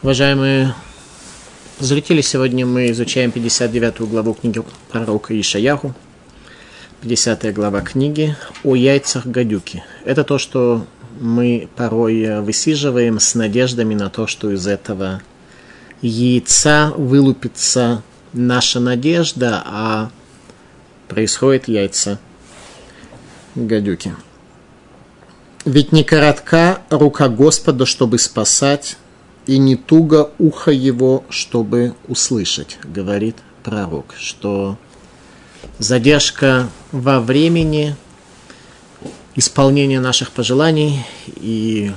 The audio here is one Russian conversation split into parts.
Уважаемые зрители, сегодня мы изучаем 59 главу книги пророка Ишаяху, 50 глава книги о яйцах гадюки. Это то, что мы порой высиживаем с надеждами на то, что из этого яйца вылупится наша надежда, а происходит яйца гадюки. Ведь не коротка рука Господа, чтобы спасать, и не туго ухо его, чтобы услышать, говорит пророк, что задержка во времени исполнения наших пожеланий и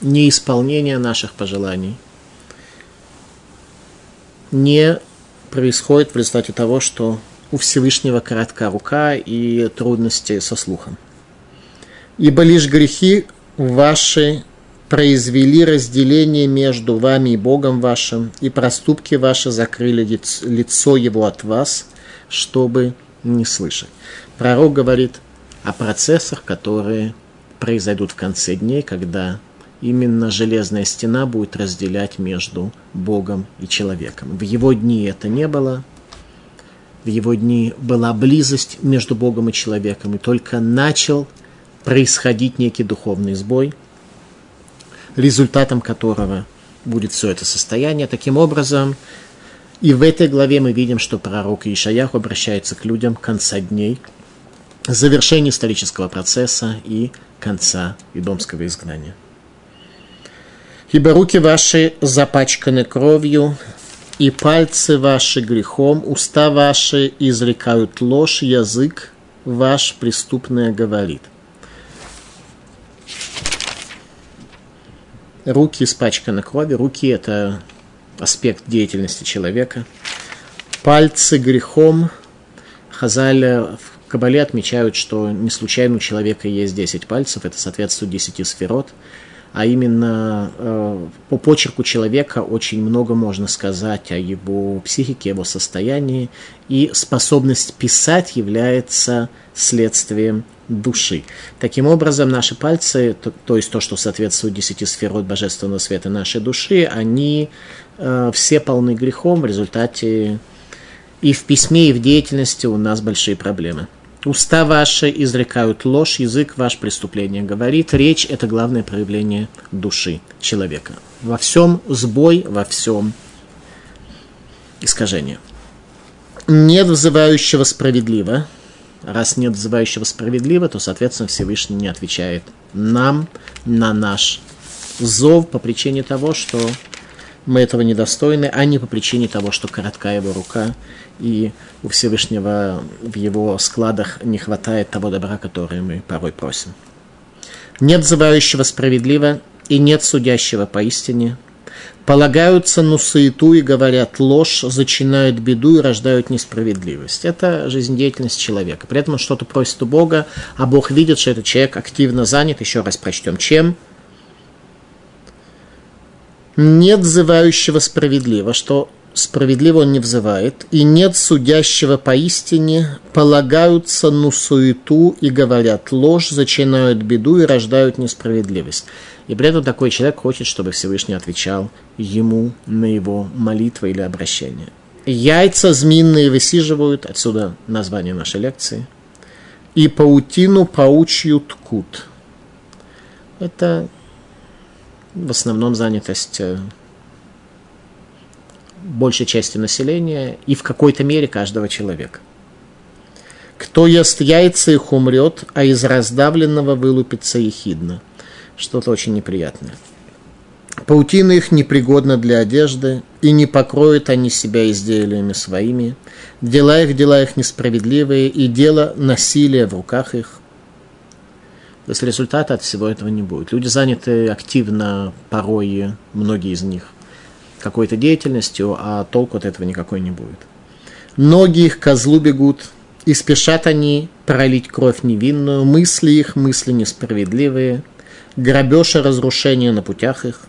неисполнение наших пожеланий не происходит в результате того, что у Всевышнего коротка рука и трудности со слухом. Ибо лишь грехи ваши произвели разделение между вами и Богом вашим, и проступки ваши закрыли лицо его от вас, чтобы не слышать. Пророк говорит о процессах, которые произойдут в конце дней, когда именно железная стена будет разделять между Богом и человеком. В его дни это не было. В его дни была близость между Богом и человеком, и только начал происходить некий духовный сбой – результатом которого будет все это состояние. Таким образом, и в этой главе мы видим, что пророк Ишаях обращается к людям конца дней, завершения исторического процесса и конца идомского изгнания. Ибо руки ваши запачканы кровью, и пальцы ваши грехом, уста ваши изрекают ложь, язык ваш преступное говорит – Руки испачканы кровью. Руки – это аспект деятельности человека. Пальцы грехом. Хазаль в Кабале отмечают, что не случайно у человека есть 10 пальцев. Это соответствует 10 сферот. А именно э, по почерку человека очень много можно сказать о его психике, его состоянии. И способность писать является следствием души. Таким образом, наши пальцы, то, то есть то, что соответствует десяти сферот божественного света нашей души, они э, все полны грехом, в результате и в письме, и в деятельности у нас большие проблемы. Уста ваши изрекают ложь, язык ваш преступление говорит. Речь – это главное проявление души человека. Во всем сбой, во всем искажение. Нет взывающего справедливо, раз нет взывающего справедливо, то, соответственно, Всевышний не отвечает нам на наш зов по причине того, что мы этого недостойны, а не по причине того, что коротка его рука, и у Всевышнего в его складах не хватает того добра, которое мы порой просим. Нет взывающего справедливо, и нет судящего поистине, полагаются на суету и говорят ложь, зачинают беду и рождают несправедливость. Это жизнедеятельность человека. При этом он что-то просит у Бога, а Бог видит, что этот человек активно занят. Еще раз прочтем. Чем? Нет взывающего справедливо, что справедливо он не взывает, и нет судящего поистине, полагаются на суету и говорят ложь, зачинают беду и рождают несправедливость. И при этом такой человек хочет, чтобы Всевышний отвечал ему на его молитвы или обращение. Яйца змеиные высиживают, отсюда название нашей лекции, и паутину паучью ткут. Это в основном занятость э, большей части населения и в какой-то мере каждого человека. Кто ест яйца, их умрет, а из раздавленного вылупится ехидно – что-то очень неприятное. Паутина их непригодна для одежды, и не покроют они себя изделиями своими. Дела их, дела их несправедливые, и дело насилия в руках их. То есть результата от всего этого не будет. Люди заняты активно, порой, многие из них, какой-то деятельностью, а толку от этого никакой не будет. Ноги их козлу бегут, и спешат они пролить кровь невинную, мысли их, мысли несправедливые – грабеж и разрушение на путях их.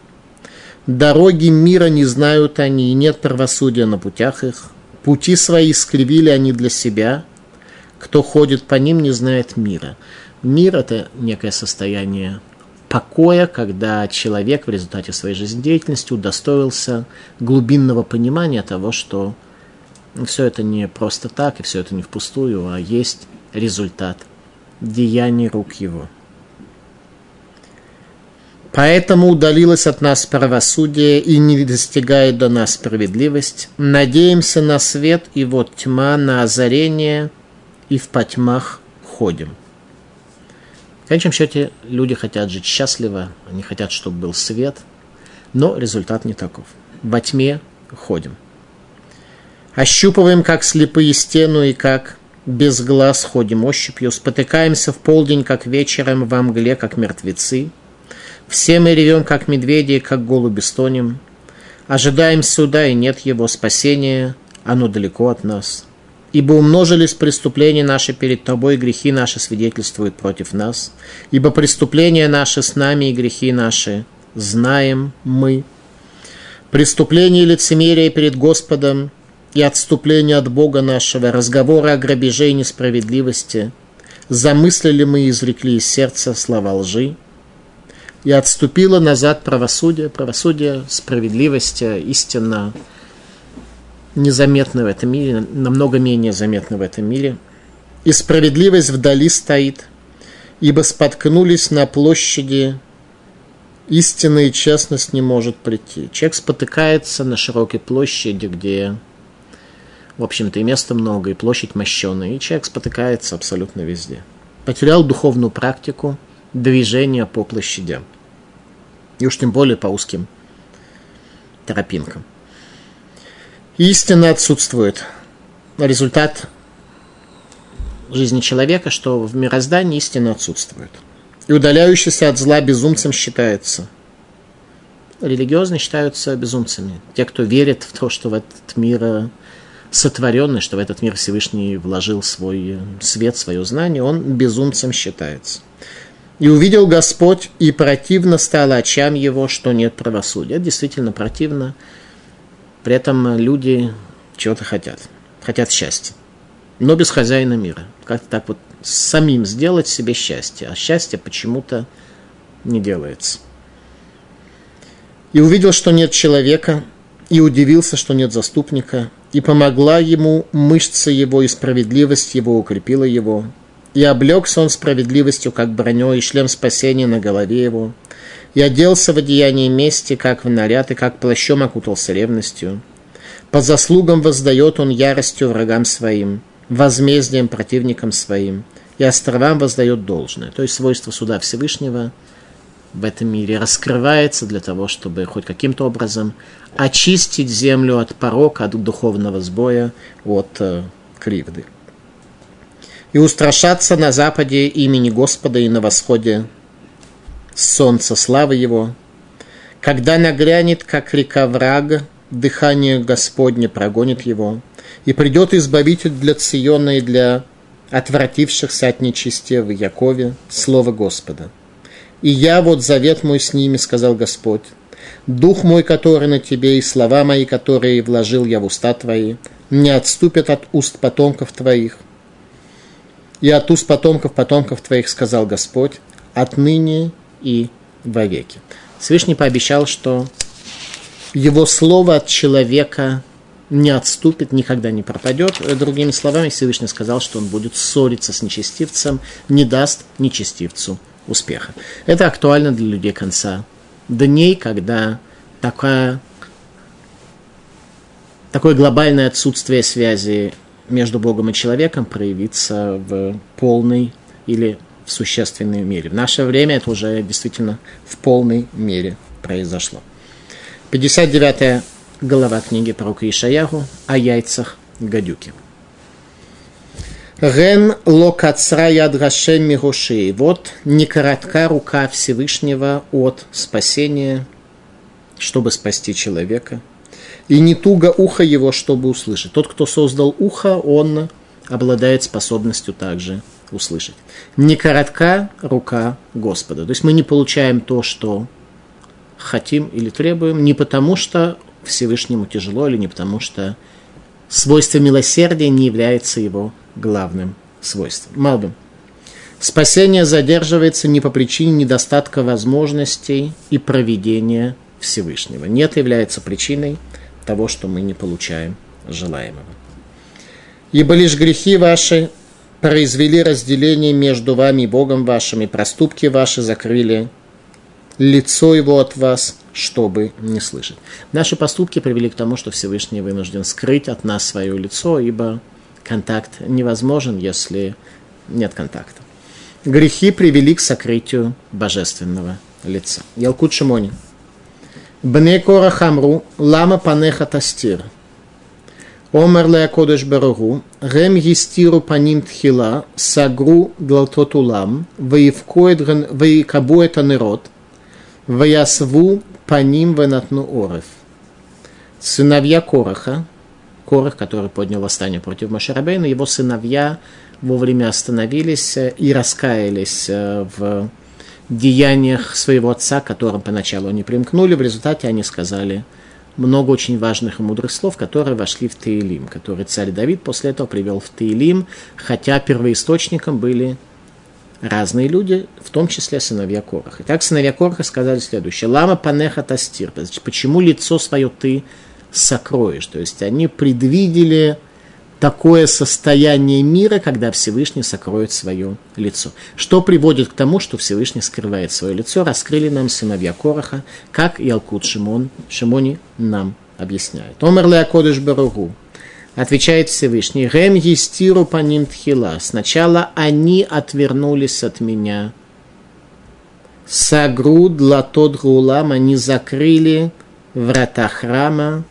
Дороги мира не знают они, и нет правосудия на путях их. Пути свои скривили они для себя. Кто ходит по ним, не знает мира. Мир – это некое состояние покоя, когда человек в результате своей жизнедеятельности удостоился глубинного понимания того, что все это не просто так, и все это не впустую, а есть результат деяний рук его. Поэтому удалилось от нас правосудие и не достигает до нас справедливость. Надеемся на свет, и вот тьма на озарение, и в потьмах ходим. В конечном счете люди хотят жить счастливо, они хотят, чтобы был свет, но результат не таков. Во тьме ходим. Ощупываем, как слепые стену, и как без глаз ходим ощупью, спотыкаемся в полдень, как вечером, во мгле, как мертвецы – все мы ревем, как медведи, как голуби стонем. Ожидаем суда, и нет его спасения, оно далеко от нас. Ибо умножились преступления наши перед тобой, грехи наши свидетельствуют против нас. Ибо преступления наши с нами и грехи наши знаем мы. Преступление и лицемерие перед Господом и отступление от Бога нашего, разговоры о грабеже и несправедливости, замыслили мы и изрекли из сердца слова лжи, и отступило назад правосудие, правосудие, справедливость, истина незаметна в этом мире, намного менее заметна в этом мире. И справедливость вдали стоит, ибо споткнулись на площади, истина и честность не может прийти. Человек спотыкается на широкой площади, где, в общем-то, и места много, и площадь мощеная, и человек спотыкается абсолютно везде. Потерял духовную практику – движения по площадям. И уж тем более по узким тропинкам. Истина отсутствует. Результат жизни человека, что в мироздании истина отсутствует. И удаляющийся от зла безумцем считается. Религиозные считаются безумцами. Те, кто верит в то, что в этот мир сотворенный, что в этот мир Всевышний вложил свой свет, свое знание, он безумцем считается. И увидел Господь, и противно стало очам его, что нет правосудия. Это действительно противно. При этом люди чего-то хотят. Хотят счастья. Но без хозяина мира. Как-то так вот самим сделать себе счастье. А счастье почему-то не делается. И увидел, что нет человека, и удивился, что нет заступника, и помогла ему мышца его, и справедливость его укрепила его, и облегся он справедливостью, как броней, и шлем спасения на голове его. И оделся в одеяние мести, как в наряд, и как плащом окутался ревностью. По заслугам воздает он яростью врагам своим, возмездием противникам своим, и островам воздает должное. То есть свойство суда Всевышнего в этом мире раскрывается для того, чтобы хоть каким-то образом очистить землю от порока, от духовного сбоя, от э, кривды и устрашаться на западе имени Господа и на восходе солнца славы Его. Когда нагрянет, как река враг, дыхание Господне прогонит его, и придет Избавитель для Циона и для отвратившихся от нечестия в Якове, слово Господа. И я вот завет мой с ними, сказал Господь, Дух мой, который на тебе, и слова мои, которые вложил я в уста твои, не отступят от уст потомков твоих – и от уст потомков потомков твоих сказал Господь, отныне и вовеки. Всевышний пообещал, что его слово от человека не отступит, никогда не пропадет. Другими словами, Всевышний сказал, что он будет ссориться с нечестивцем, не даст нечестивцу успеха. Это актуально для людей конца дней, когда такая, такое глобальное отсутствие связи между Богом и человеком проявиться в полной или в существенной мере. В наше время это уже действительно в полной мере произошло. 59 глава книги пророка Ишаяху о яйцах гадюки. Рен локацра яд Гашем Мигоши. Вот не коротка рука Всевышнего от спасения, чтобы спасти человека – и не туго ухо его, чтобы услышать. Тот, кто создал ухо, он обладает способностью также услышать. Не коротка рука Господа. То есть мы не получаем то, что хотим или требуем, не потому что Всевышнему тяжело, или не потому что свойство милосердия не является его главным свойством. Малбим. Спасение задерживается не по причине недостатка возможностей и проведения Всевышнего. Нет является причиной того, что мы не получаем желаемого. Ибо лишь грехи ваши произвели разделение между вами и Богом вашим, и проступки ваши закрыли лицо его от вас, чтобы не слышать. Наши поступки привели к тому, что Всевышний вынужден скрыть от нас свое лицо, ибо контакт невозможен, если нет контакта. Грехи привели к сокрытию божественного лица. Ялкут Шимони. Бне Кора лама панеха тастир. Омер ле Акодыш Барагу, Рем Естиру Паним Тхила, Сагру Глалтотулам, Ваикабу это народ, Ваясву Паним Венатну Орев. Сыновья Короха, Корах, который поднял восстание против Машарабейна, его сыновья вовремя остановились и раскаялись э, в деяниях своего отца, к которым поначалу они примкнули. В результате они сказали – много очень важных и мудрых слов, которые вошли в Таилим, которые царь Давид после этого привел в Таилим, хотя первоисточником были разные люди, в том числе сыновья Короха. Итак, сыновья Короха сказали следующее. Лама панеха тастир. Почему лицо свое ты сокроешь? То есть они предвидели такое состояние мира, когда Всевышний сокроет свое лицо. Что приводит к тому, что Всевышний скрывает свое лицо, раскрыли нам сыновья Короха, как и Алкут Шимон, Шимони нам объясняет. Омер Леакодыш Баругу. Отвечает Всевышний, Рем естиру по тхила. Сначала они отвернулись от меня. Сагру длатот гулам, они закрыли врата храма,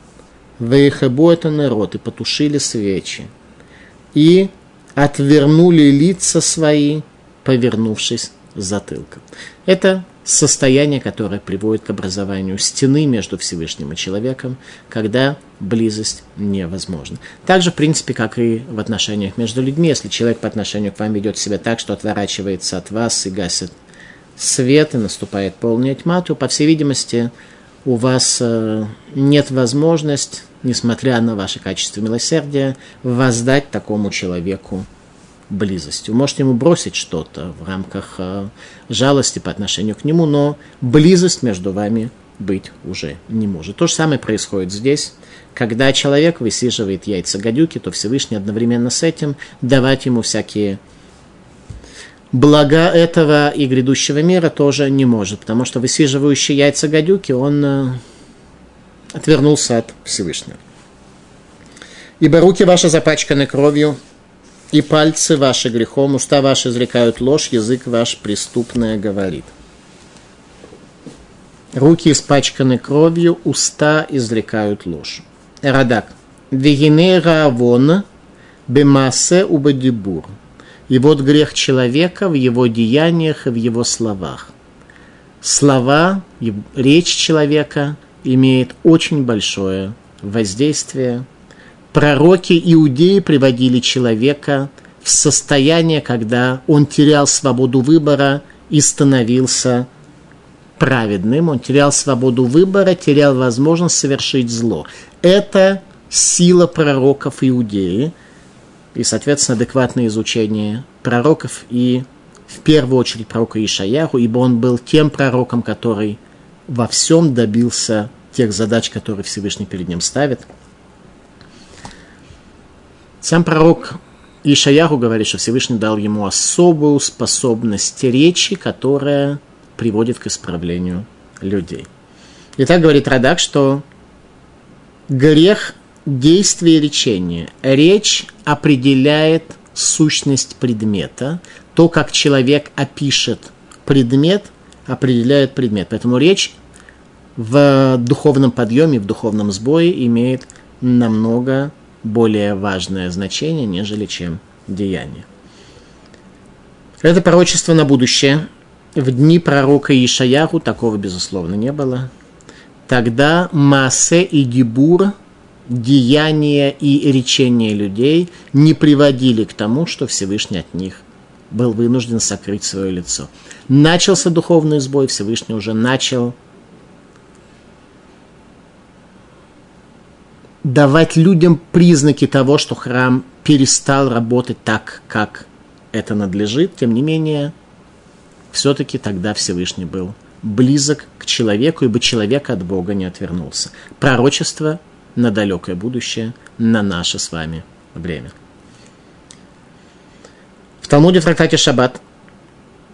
Вейхабу это народ, и потушили свечи. И отвернули лица свои, повернувшись затылком. Это состояние, которое приводит к образованию стены между Всевышним и человеком, когда близость невозможна. Также, в принципе, как и в отношениях между людьми, если человек по отношению к вам ведет себя так, что отворачивается от вас и гасит свет, и наступает полная тьма, то, по всей видимости, у вас э, нет возможности несмотря на ваше качество милосердия, воздать такому человеку близость. Вы можете ему бросить что-то в рамках э, жалости по отношению к нему, но близость между вами быть уже не может. То же самое происходит здесь. Когда человек высиживает яйца гадюки, то Всевышний одновременно с этим давать ему всякие блага этого и грядущего мира тоже не может, потому что высиживающий яйца гадюки, он э, отвернулся от Всевышнего. Ибо руки ваши запачканы кровью, и пальцы ваши грехом, уста ваши изрекают ложь, язык ваш преступное говорит. Руки испачканы кровью, уста изрекают ложь. Радак. Вегине раавон бемасе убадибур. И вот грех человека в его деяниях и в его словах. Слова, речь человека – имеет очень большое воздействие. Пророки иудеи приводили человека в состояние, когда он терял свободу выбора и становился праведным, он терял свободу выбора, терял возможность совершить зло. Это сила пророков иудеи и, соответственно, адекватное изучение пророков и в первую очередь пророка Ишаяху, ибо он был тем пророком, который во всем добился тех задач, которые Всевышний перед ним ставит. Сам пророк Ишаяху говорит, что Всевышний дал ему особую способность речи, которая приводит к исправлению людей. И так говорит Радак, что грех действия речения. Речь определяет сущность предмета. То, как человек опишет предмет, определяет предмет. Поэтому речь в духовном подъеме, в духовном сбое имеет намного более важное значение, нежели чем деяние. Это пророчество на будущее. В дни пророка Ишаяху такого, безусловно, не было. Тогда Масе и Дибур, деяния и речения людей не приводили к тому, что Всевышний от них был вынужден сокрыть свое лицо. Начался духовный сбой, Всевышний уже начал давать людям признаки того, что храм перестал работать так, как это надлежит, тем не менее, все-таки тогда Всевышний был близок к человеку, ибо человек от Бога не отвернулся. Пророчество на далекое будущее, на наше с вами время. В Талмуде в трактате Шаббат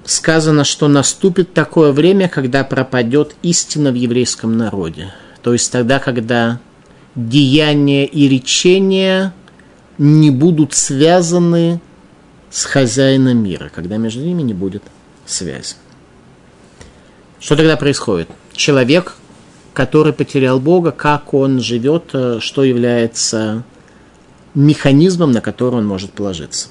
сказано, что наступит такое время, когда пропадет истина в еврейском народе. То есть тогда, когда деяния и речения не будут связаны с хозяином мира, когда между ними не будет связи. Что тогда происходит? Человек, который потерял Бога, как он живет, э, что является механизмом, на который он может положиться.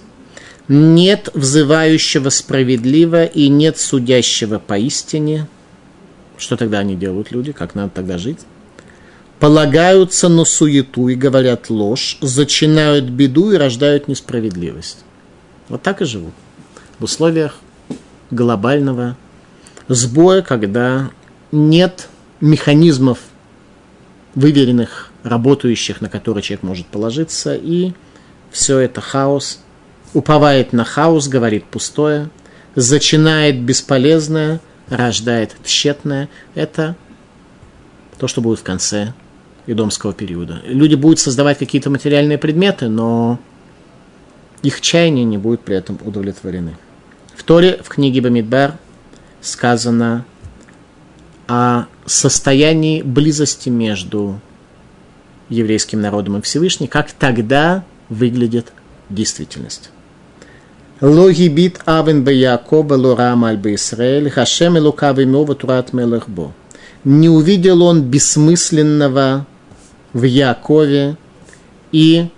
Нет взывающего справедливо и нет судящего поистине. Что тогда они делают, люди? Как надо тогда жить? Полагаются на суету и говорят ложь, зачинают беду и рождают несправедливость. Вот так и живут. В условиях глобального сбоя, когда нет механизмов выверенных, работающих, на которые человек может положиться, и все это хаос, уповает на хаос, говорит пустое, зачинает бесполезное, рождает тщетное. Это то, что будет в конце идомского периода. Люди будут создавать какие-то материальные предметы, но их чаяния не будут при этом удовлетворены. В Торе, в книге Бамидбар, сказано о состоянии близости между еврейским народом и Всевышним, как тогда выглядит действительность. Логи бит авен бе Якоба лорам аль бе Исраэль, хашем элукав имова турат мелахбо. Не увидел он бессмысленного в Якове и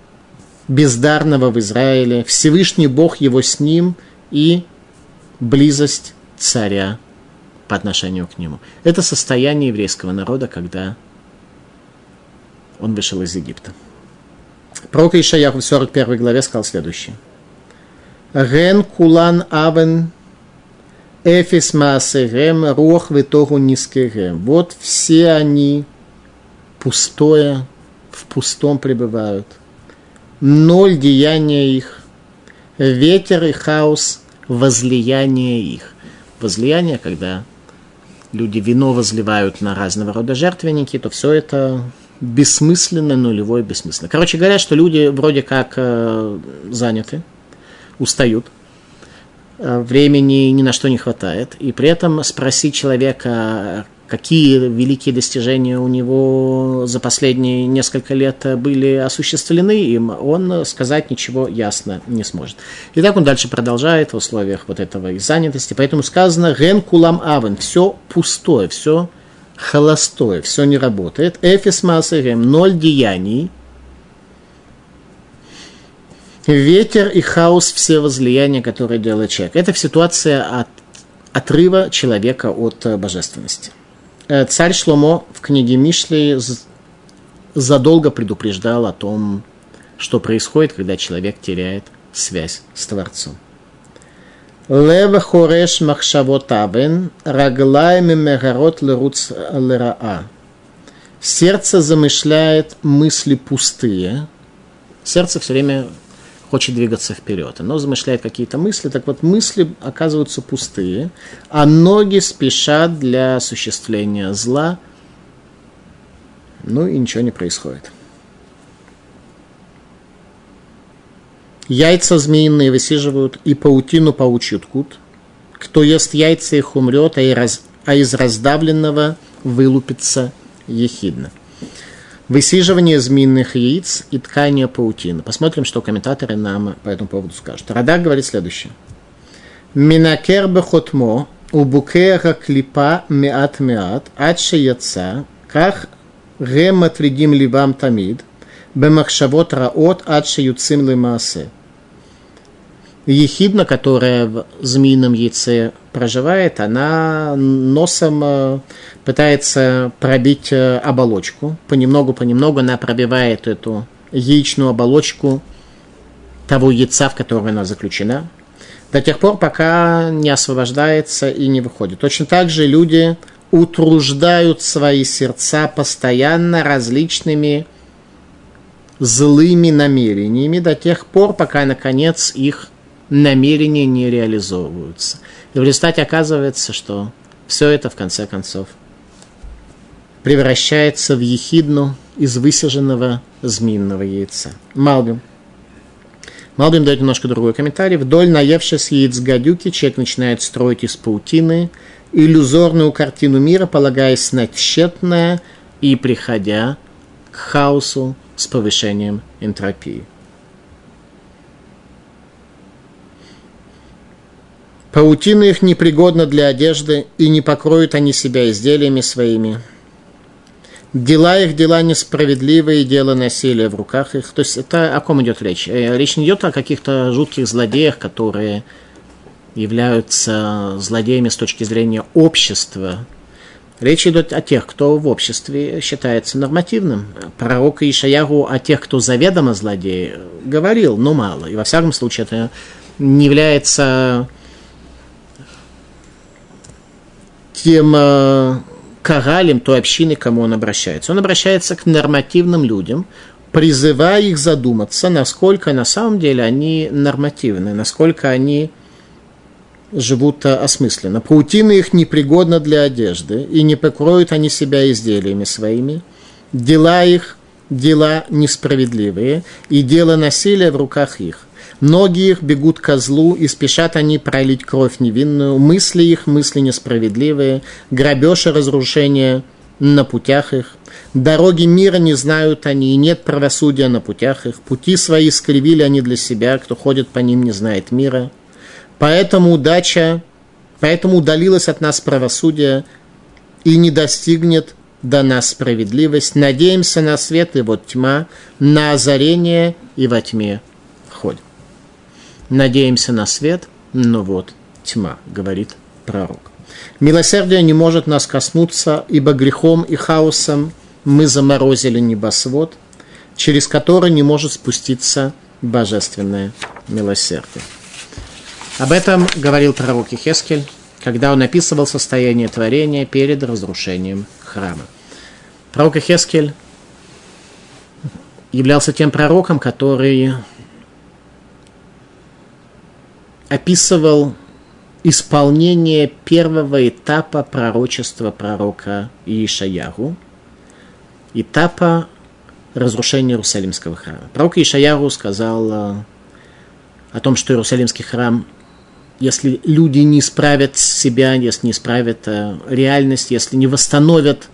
бездарного в Израиле, Всевышний Бог его с ним и близость царя по отношению к нему. Это состояние еврейского народа, когда он вышел из Египта. Пророк Ишаях в 41 главе сказал следующее. Ген кулан авен эфис маасерем рух витогу нискерем. Вот все они пустое, в пустом пребывают. Ноль деяния их. Ветер и хаос – возлияние их. Возлияние, когда люди вино возливают на разного рода жертвенники, то все это бессмысленно, нулевое бессмысленно. Короче говоря, что люди вроде как э, заняты, устают, э, времени ни на что не хватает, и при этом спросить человека, какие великие достижения у него за последние несколько лет были осуществлены им, он сказать ничего ясно не сможет. И так он дальше продолжает в условиях вот этого и занятости. Поэтому сказано «Рен кулам авен» – все пустое, все холостое, все не работает. Эфис масерем – ноль деяний. Ветер и хаос – все возлияния, которые делает человек. Это ситуация от отрыва человека от божественности. Э, царь Шломо в книге Мишли задолго предупреждал о том, что происходит, когда человек теряет связь с Творцом. Лева хореш махшавот авен, раглай мемегарот леруц лераа. Сердце замышляет мысли пустые. Сердце все время хочет двигаться вперед. Оно замышляет какие-то мысли, так вот мысли оказываются пустые, а ноги спешат для осуществления зла, ну и ничего не происходит. Яйца змеиные высиживают, и паутину паучью ткут. Кто ест яйца, их умрет, а, из раздавленного вылупится ехидно высиживание змеиных яиц и ткание паутины. Посмотрим, что комментаторы нам по этому поводу скажут. Радак говорит следующее. Минакер бехотмо убукеха клипа меат меат ад шеяца ках гем ливам тамид бемахшавот раот ад шеюцим лимаасе ехидна, которая в змеином яйце проживает, она носом э, пытается пробить э, оболочку. Понемногу-понемногу она пробивает эту яичную оболочку того яйца, в котором она заключена, до тех пор, пока не освобождается и не выходит. Точно так же люди утруждают свои сердца постоянно различными злыми намерениями до тех пор, пока, наконец, их намерения не реализовываются. И в результате оказывается, что все это в конце концов превращается в ехидну из высиженного змеиного яйца. Малбим. Малбим дает немножко другой комментарий. Вдоль наевшись яиц гадюки, человек начинает строить из паутины иллюзорную картину мира, полагаясь на тщетное и приходя к хаосу с повышением энтропии. Паутина их непригодна для одежды, и не покроют они себя изделиями своими. Дела их, дела несправедливые, дело насилия в руках их. То есть это о ком идет речь? Э, речь не идет о каких-то жутких злодеях, которые являются злодеями с точки зрения общества. Речь идет о тех, кто в обществе считается нормативным. Пророк Ишаягу о тех, кто заведомо злодей, говорил, но мало. И во всяком случае это не является тем э, коралем той общины, к кому он обращается. Он обращается к нормативным людям, призывая их задуматься, насколько на самом деле они нормативны, насколько они живут осмысленно. Паутина их непригодна для одежды, и не покроют они себя изделиями своими. Дела их – дела несправедливые, и дело насилия в руках их. Ноги их бегут ко злу, и спешат они пролить кровь невинную. Мысли их, мысли несправедливые, грабеж и разрушение на путях их. Дороги мира не знают они, и нет правосудия на путях их. Пути свои скривили они для себя, кто ходит по ним, не знает мира. Поэтому удача, поэтому удалилась от нас правосудие и не достигнет до нас справедливость. Надеемся на свет, и вот тьма, на озарение, и во тьме. Надеемся на свет, но вот тьма, говорит пророк. Милосердие не может нас коснуться, ибо грехом и хаосом мы заморозили небосвод, через который не может спуститься божественное милосердие. Об этом говорил пророк Ихескель, когда он описывал состояние творения перед разрушением храма. Пророк Ихескель являлся тем пророком, который описывал исполнение первого этапа пророчества пророка Иешаяру, этапа разрушения Иерусалимского храма. Пророк Иешаяру сказал э, о том, что Иерусалимский храм, если люди не исправят себя, если не исправят э, реальность, если не восстановят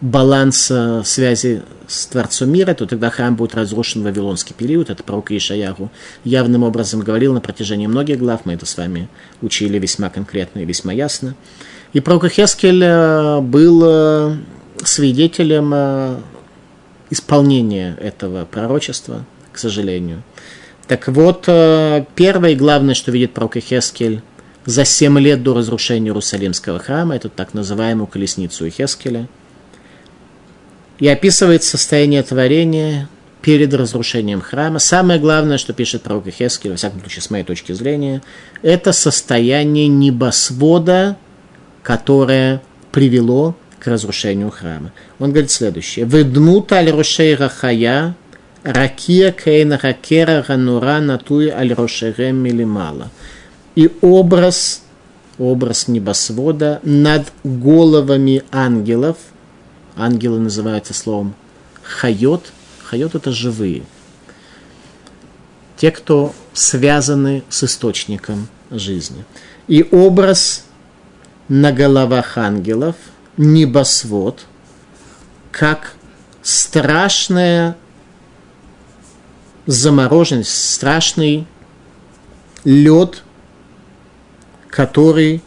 баланс связи с Творцом мира, то тогда храм будет разрушен в Вавилонский период. Это пророк Ишаяру явным образом говорил на протяжении многих глав. Мы это с вами учили весьма конкретно и весьма ясно. И пророк Хескель э, был э, свидетелем э, исполнения этого пророчества, к сожалению. Так вот, первое и главное, что видит пророк Хескель за семь лет до разрушения Иерусалимского храма, это так называемую колесницу Хескеля – и описывает состояние творения перед разрушением храма. Самое главное, что пишет пророк Ихескель, во всяком случае, с моей точки зрения, это состояние небосвода, которое привело к разрушению храма. Он говорит следующее. «Веднут аль рошей рахая, ракия кейна ракера ранура натуй аль рошерем милимала». И образ, образ небосвода над головами ангелов – Ангелы называются словом хайот. Хайот – это живые. Те, кто связаны с источником жизни. И образ на головах ангелов, небосвод, как страшная замороженность, страшный лед, который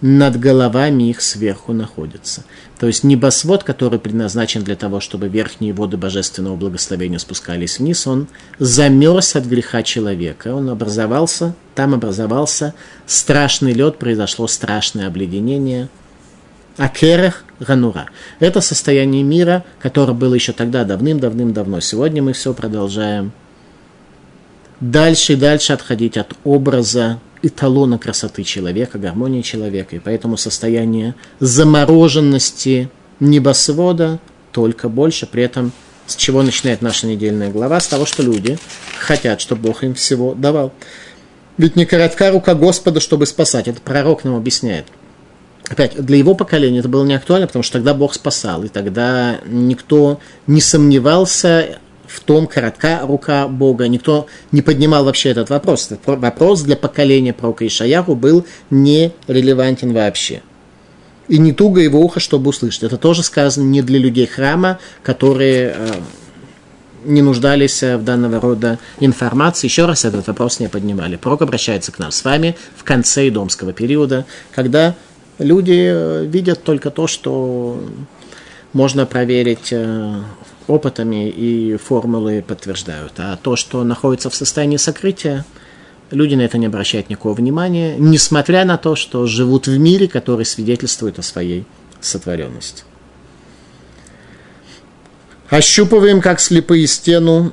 над головами их сверху находится. То есть небосвод, который предназначен для того, чтобы верхние воды божественного благословения спускались вниз, он замерз от греха человека. Он образовался, там образовался страшный лед, произошло страшное обледенение. Акерах Ганура. Это состояние мира, которое было еще тогда давным-давным-давно. Сегодня мы все продолжаем дальше и дальше отходить от образа эталона красоты человека, гармонии человека. И поэтому состояние замороженности небосвода только больше. При этом с чего начинает наша недельная глава? С того, что люди хотят, чтобы Бог им всего давал. Ведь не коротка рука Господа, чтобы спасать. Это пророк нам объясняет. Опять, для его поколения это было не актуально, потому что тогда Бог спасал, и тогда никто не сомневался в том, коротка рука Бога, никто не поднимал вообще этот вопрос. Этот вопрос для поколения пророка Ишаяху был не релевантен вообще. И не туго его ухо, чтобы услышать. Это тоже сказано не для людей храма, которые э, не нуждались в данного рода информации. Еще раз этот вопрос не поднимали. Пророк обращается к нам с вами в конце идомского периода, когда люди э, видят только то, что можно проверить э, опытами и формулы подтверждают. А то, что находится в состоянии сокрытия, люди на это не обращают никакого внимания, несмотря на то, что живут в мире, который свидетельствует о своей сотворенности. Ощупываем, как слепые стену,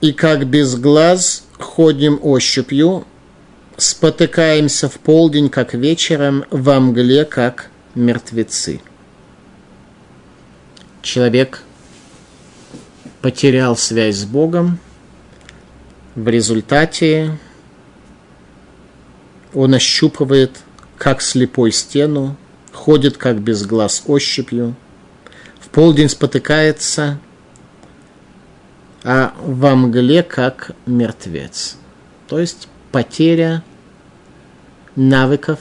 и как без глаз ходим ощупью, спотыкаемся в полдень, как вечером, во мгле, как мертвецы. Человек потерял связь с Богом, в результате он ощупывает, как слепой стену, ходит, как без глаз ощупью – полдень спотыкается, а во мгле как мертвец. То есть потеря навыков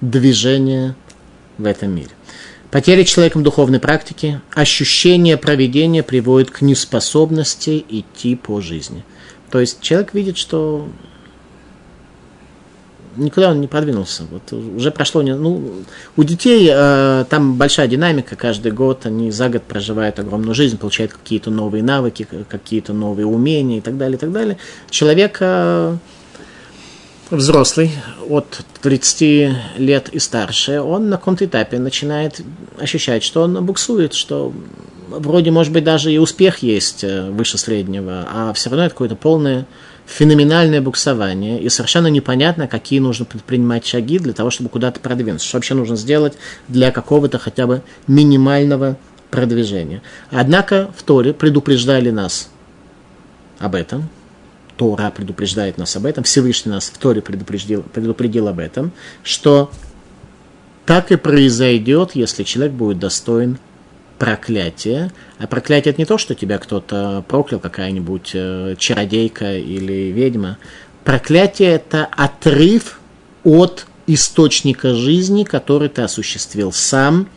движения в этом мире. Потеря человеком духовной практики, ощущение проведения приводит к неспособности идти по жизни. То есть человек видит, что никуда он не продвинулся. Вот уже прошло, ну, у детей э, там большая динамика, каждый год они за год проживают огромную жизнь, получают какие-то новые навыки, какие-то новые умения и так далее, и так далее. Человек э, взрослый, от 30 лет и старше, он на каком-то этапе начинает ощущать, что он буксует, что вроде, может быть, даже и успех есть э, выше среднего, а все равно это какое-то полное феноменальное буксование, и совершенно непонятно, какие нужно предпринимать шаги для того, чтобы куда-то продвинуться, что вообще нужно сделать для какого-то хотя бы минимального продвижения. Однако в Торе предупреждали нас об этом, Тора предупреждает нас об этом, Всевышний нас в Торе предупредил, предупредил об этом, что так и произойдет, если человек будет достоин проклятие. А проклятие это не то, что тебя кто-то проклял, какая-нибудь э, чародейка или ведьма. Проклятие это отрыв от источника жизни, который ты осуществил сам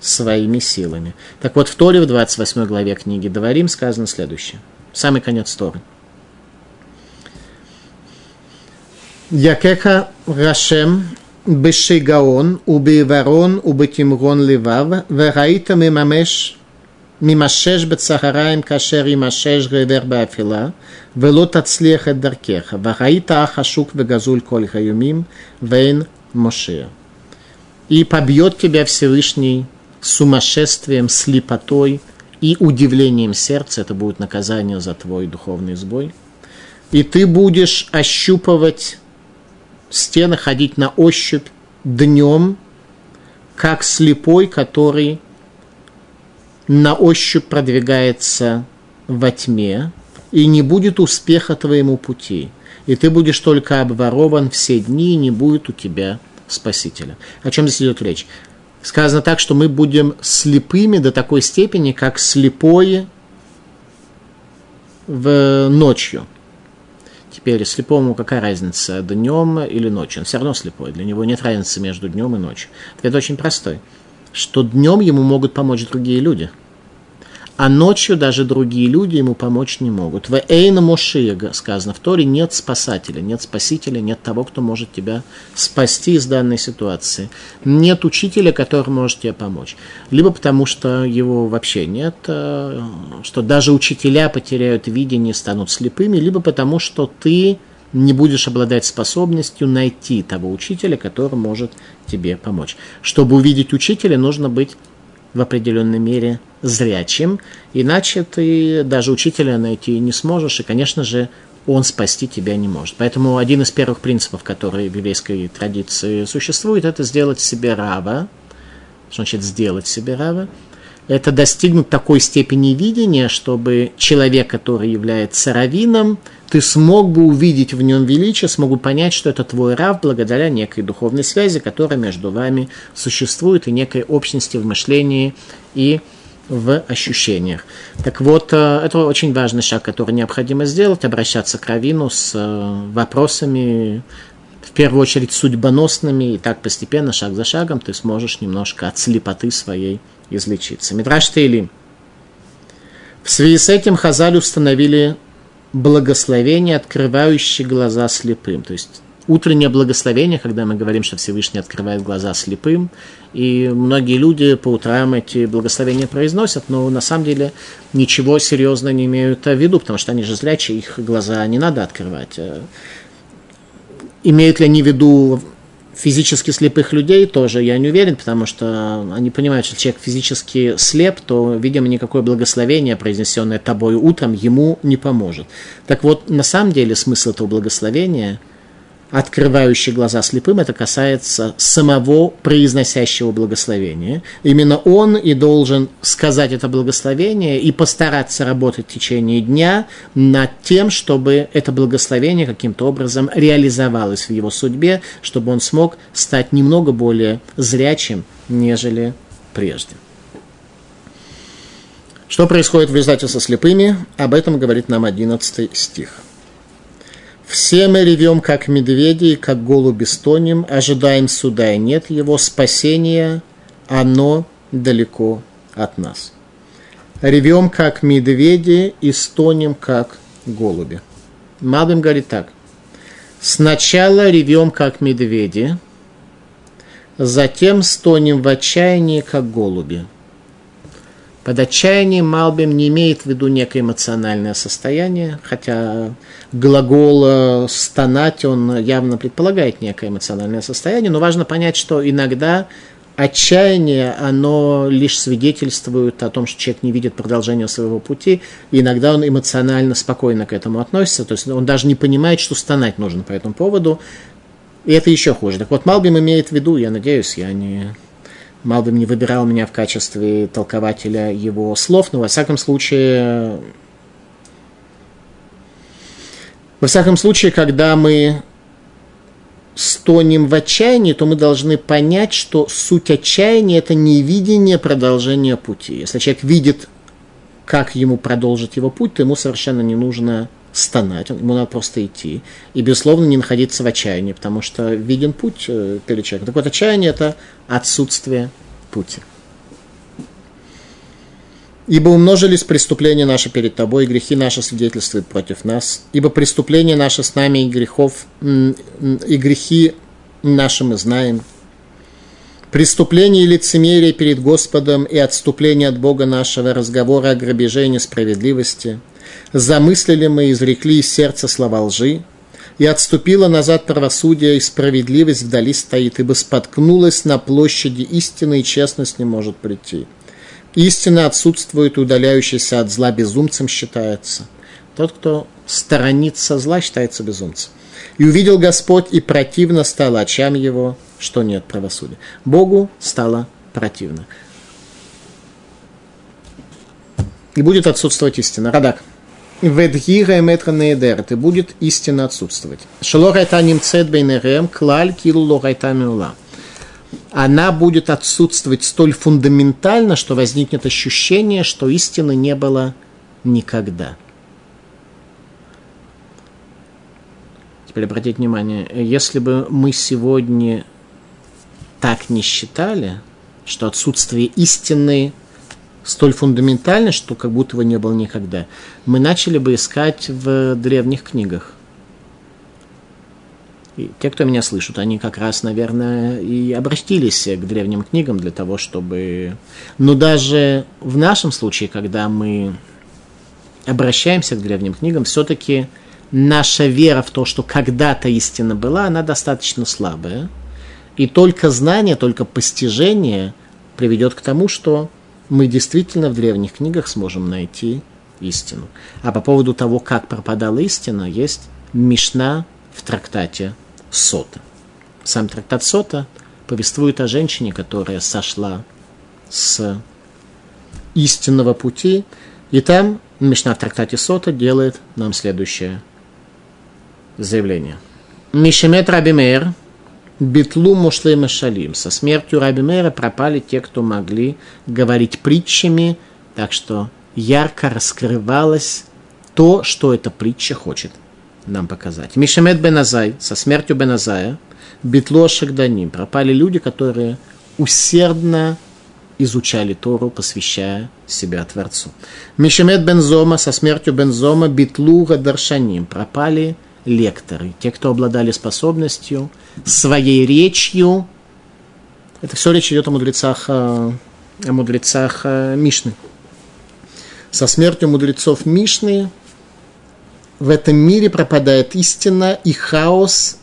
своими силами. Так вот, в Торе, в 28 главе книги Даварим сказано следующее. Самый конец Торы. Якеха Рашем Бешигаон, Убиварон, Убитимгон Ливав, Вераита Мимамеш, Мимашеш Бецахараем Кашер Имашеш Гевер Бафила, Велот Ацлех Эдаркеха, Вераита Ахашук Вегазуль Коль Хаюмим, Вейн Моше. И побьет тебя Всевышний сумасшествием, слепотой и удивлением сердца, это будет наказание за твой духовный сбой, и ты будешь ощупывать стены ходить на ощупь днем, как слепой, который на ощупь продвигается во тьме, и не будет успеха твоему пути. И ты будешь только обворован все дни, и не будет у тебя Спасителя. О чем здесь идет речь? Сказано так, что мы будем слепыми до такой степени, как слепое в ночью – Теперь слепому какая разница, днем или ночью? Он все равно слепой, для него нет разницы между днем и ночью. Ответ очень простой, что днем ему могут помочь другие люди – а ночью даже другие люди ему помочь не могут. В Эйна Мошия сказано в Торе нет спасателя, нет спасителя, нет того, кто может тебя спасти из данной ситуации. Нет учителя, который может тебе помочь. Либо потому, что его вообще нет, э, что даже учителя потеряют видение, станут слепыми, либо потому, что ты не будешь обладать способностью найти того учителя, который может тебе помочь. Чтобы увидеть учителя, нужно быть в определенной мере зрячим, иначе ты даже учителя найти не сможешь, и, конечно же, он спасти тебя не может. Поэтому один из первых принципов, который в еврейской традиции существует, это сделать себе рава. Что значит сделать себе рава? Это достигнуть такой степени видения, чтобы человек, который является раввином, ты смог бы увидеть в нем величие, смог бы понять, что это твой рав благодаря некой духовной связи, которая между вами существует, и некой общности в мышлении и в ощущениях. Так вот, э, это очень важный шаг, который необходимо сделать, обращаться к Равину с э, вопросами, в первую очередь судьбоносными, и так постепенно, шаг за шагом, ты сможешь немножко от слепоты своей излечиться. Мидраш Тейлим. В связи с этим Хазаль установили благословение, открывающее глаза слепым. То есть утреннее благословение, когда мы говорим, что Всевышний открывает глаза слепым, и многие люди по утрам эти благословения произносят, но на самом деле ничего серьезного не имеют в виду, потому что они же зрячие, их глаза не надо открывать. Имеют ли они в виду физически слепых людей тоже я не уверен, потому что они понимают, что человек физически слеп, то, видимо, никакое благословение, произнесенное тобой утром, ему не поможет. Так вот, на самом деле смысл этого благословения – открывающий глаза слепым, это касается самого произносящего благословения. Именно он и должен сказать это благословение и постараться работать в течение дня над тем, чтобы это благословение каким-то образом реализовалось в его судьбе, чтобы он смог стать немного более зрячим, нежели прежде. Что происходит в результате со слепыми? Об этом говорит нам 11 стих. Все мы ревем, как медведи, и как голуби стонем, ожидаем суда, и нет его спасения, оно далеко от нас. Ревем, как медведи, и стонем, как голуби. Малбим говорит так. Сначала ревем, как медведи, затем стонем в отчаянии, как голуби. Под отчаянием Малбим не имеет в виду некое эмоциональное состояние, хотя глагол э, «стонать» он явно предполагает некое эмоциональное состояние, но важно понять, что иногда отчаяние, оно лишь свидетельствует о том, что человек не видит продолжения своего пути, и иногда он эмоционально спокойно к этому относится, то есть он даже не понимает, что стонать нужно по этому поводу, и это еще хуже. Так вот, Малбим имеет в виду, я надеюсь, я не Малбим не выбирал меня в качестве толкователя его слов, но во всяком случае, во всяком случае, когда мы стонем в отчаянии, то мы должны понять, что суть отчаяния – это не видение продолжения пути. Если человек видит, как ему продолжить его путь, то ему совершенно не нужно стонать, ему надо просто идти. И, безусловно, не находиться в отчаянии, потому что виден путь э, перед человеком. Так вот, отчаяние – это отсутствие пути. Ибо умножились преступления наши перед тобой, и грехи наши свидетельствуют против нас. Ибо преступления наши с нами и грехов, и грехи наши мы знаем. Преступление и лицемерие перед Господом и отступление от Бога нашего, разговора о грабеже и несправедливости – замыслили мы, изрекли из сердца слова лжи, и отступила назад правосудие, и справедливость вдали стоит, ибо споткнулась на площади истины, и честность не может прийти. Истина отсутствует, удаляющийся от зла безумцем считается. Тот, кто сторонится зла, считается безумцем. И увидел Господь, и противно стало очам его, что нет правосудия. Богу стало противно. И будет отсутствовать истина. Радак. Ведгига метра неедерет, и будет истина отсутствовать. Шелорайта немцет бейнерем, клаль килу лорайта миула. Она будет отсутствовать столь фундаментально, что возникнет ощущение, что истины не было никогда. Теперь обратите внимание, если бы мы сегодня так не считали, что отсутствие истины столь фундаментально, что как будто его не было никогда, мы начали бы искать в древних книгах. И те, кто меня слышат, они как раз, наверное, и обратились к древним книгам для того, чтобы... Но даже в нашем случае, когда мы обращаемся к древним книгам, все-таки наша вера в то, что когда-то истина была, она достаточно слабая. И только знание, только постижение приведет к тому, что мы действительно в древних книгах сможем найти истину. А по поводу того, как пропадала истина, есть Мишна в трактате Сота. Сам трактат Сота повествует о женщине, которая сошла с истинного пути. И там Мишна в трактате Сота делает нам следующее заявление. Мишемет Раби Мейр, Битлу Мушлей Шалим. Со смертью Раби Мейра пропали те, кто могли говорить притчами, так что ярко раскрывалось то, что эта притча хочет нам показать. Мишемет Беназай, со смертью Беназая, Битло Шагданим, пропали люди, которые усердно изучали Тору, посвящая себя Творцу. Мишемет Бензома, со смертью Бензома, Битлуга Даршаним, пропали лекторы, те, кто обладали способностью своей речью. Это все речь идет о мудрецах, о мудрецах Мишны. Со смертью мудрецов Мишны в этом мире пропадает истина, и хаос,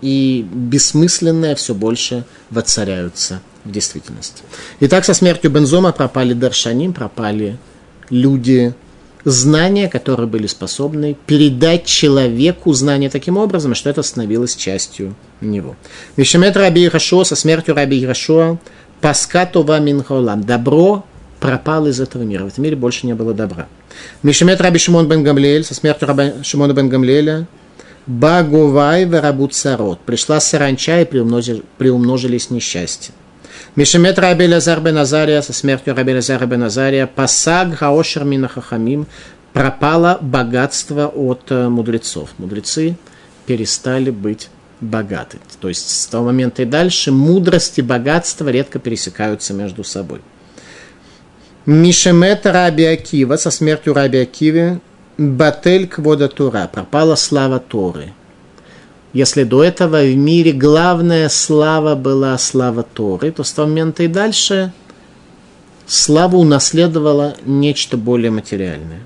и бессмысленное все больше воцаряются в действительности. Итак, со смертью Бензома пропали Даршаним, пропали люди знания, которые были способны передать человеку знания таким образом, что это становилось частью него. Вишемет Раби Ирашуа, со смертью Раби Ирашуа, Паскатова Минхолам. Добро пропало из этого мира. В этом мире больше не было добра. Мишемет Раби Шимон бен Гамлиэль, со смертью Раби Шимона бен Гамлиэля, Багувай Варабут Сарот. Пришла саранча и приумножились несчастья. Мишемет Раби Лазар бен Азария, со смертью Раби Лазара бен Азария, Пасаг Хаошер Минахахамим, пропало богатство от э, мудрецов. Мудрецы перестали быть богаты. То есть с того момента и дальше мудрость и богатство редко пересекаются между собой. Мишемет Раби Акива, со смертью Раби Акивы, Батель Квода Тура, пропала слава Торы. Если до этого в мире главная слава была слава Торы, то с того момента и дальше славу унаследовала нечто более материальное.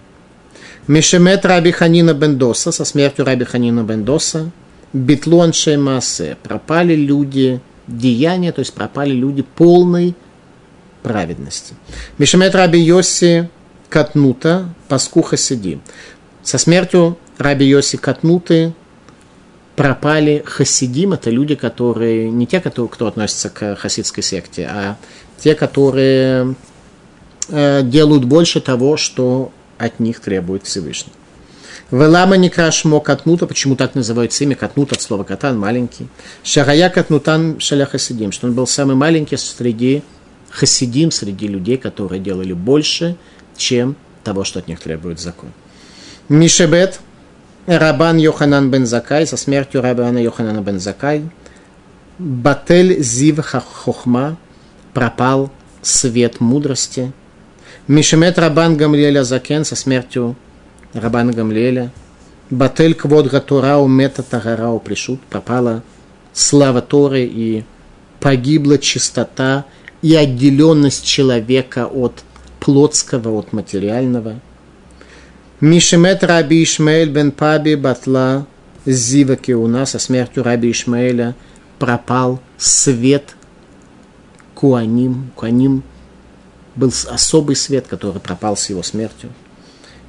Мишемет Раби Ханина Бендоса, со смертью Раби Ханина Бендоса, Битлуан Шеймасе, пропали люди деяния, то есть пропали люди полной праведности. Мишемет Раби Йоси Катнута, Паскуха Сиди. Со смертью Раби Йоси Катнуты пропали хасидим, это люди, которые, не те, которые, кто относится к хасидской секте, а те, которые э, делают больше того, что от них требует Всевышний. Велама не крашмо катнута, почему так называется имя катнут от слова катан, маленький. Шагая катнутан шаля хасидим, что он был самый маленький среди хасидим, среди людей, которые делали больше, чем того, что от них требует закон. Мишебет, Рабан Йоханан бен Закай, со смертью Рабана Йоханана бен Закай, Батель Зив Хохма, пропал свет мудрости. Мишемет Рабан Гамлеля Закен, со смертью Рабана Гамлеля, Батель Квод Гатурау Мета Тагарау Пришут, пропала слава Торы и погибла чистота и отделенность человека от плотского, от материального. Мишемет Раби Ишмаэль бен Паби Батла Зива Кеуна, со смертью Раби Ишмаэля пропал свет Куаним. Куаним был особый свет, который пропал с его смертью.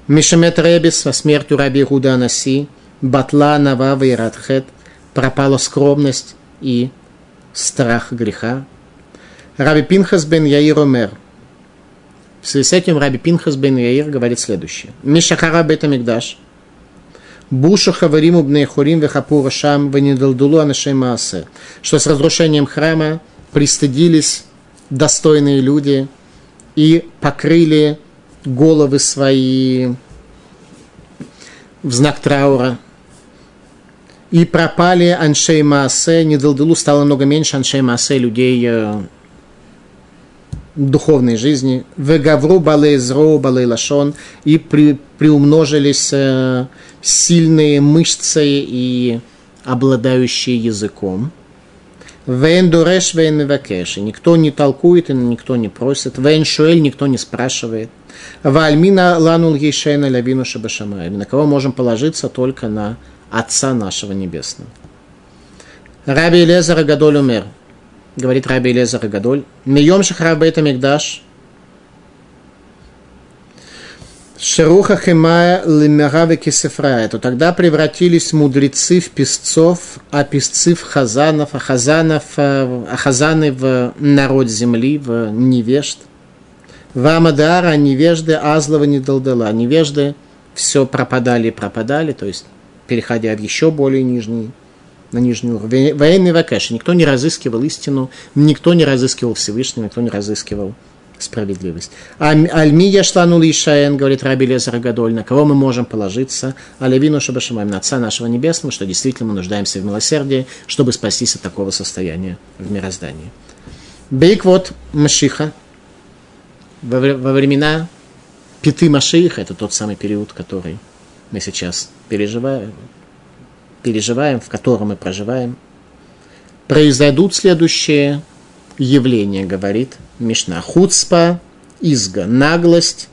Мишемет Ребис со смертью Раби Руда Анаси, Батла Навава и Радхет, пропала скромность и страх греха. Раби Пинхас бен Яир Омер. В связи с этим Раби Пинхас бен Яир говорит следующее. Мишахара бета мигдаш. Бушу хавариму бней хорим вехапура шам венедалдулу анашем маасе. Что с разрушением храма пристыдились достойные люди и покрыли головы свои в знак траура. И пропали аншей маасе, недалдулу стало много меньше аншей маасе людей э, духовной жизни. Вегавру балей зро балей лашон. И при, приумножились э, сильные мышцы и обладающие языком. Вен дуреш мивакеш. Никто не толкует и никто не просит. Вен шуэль никто не спрашивает. Вальмина ланул ешена лявину шабашамай. На кого можем положиться только на Отца нашего Небесного. Раби Лезер Гадоль умер говорит Раби Лезар Гадоль, Мием Шахрабейта Мигдаш, Шеруха Химая Лимераве Кисефрая, то тогда превратились мудрецы в песцов, а песцы в хазанов, а, хазанов, а хазаны в народ земли, в невежд. Вамадара невежды Азлова не долдала. Невежды все пропадали и пропадали, то есть переходя в еще более нижний, на нижний уровень. Военный вакэш. Никто не разыскивал истину, никто не разыскивал Всевышнего, никто не разыскивал справедливость. Альми яшлану лишаен, говорит Раби Лезар Гадоль, на кого мы можем положиться? Алевину шабашамаем, на Отца нашего Небесного, что действительно мы нуждаемся в милосердии, чтобы спастись от такого состояния в мироздании. Бейк вот Машиха, во, во времена Пяты Машиха, это тот самый период, который мы сейчас переживаем, переживаем, в котором мы проживаем, произойдут следующие явления, говорит Мишна. Хуцпа, изга, наглость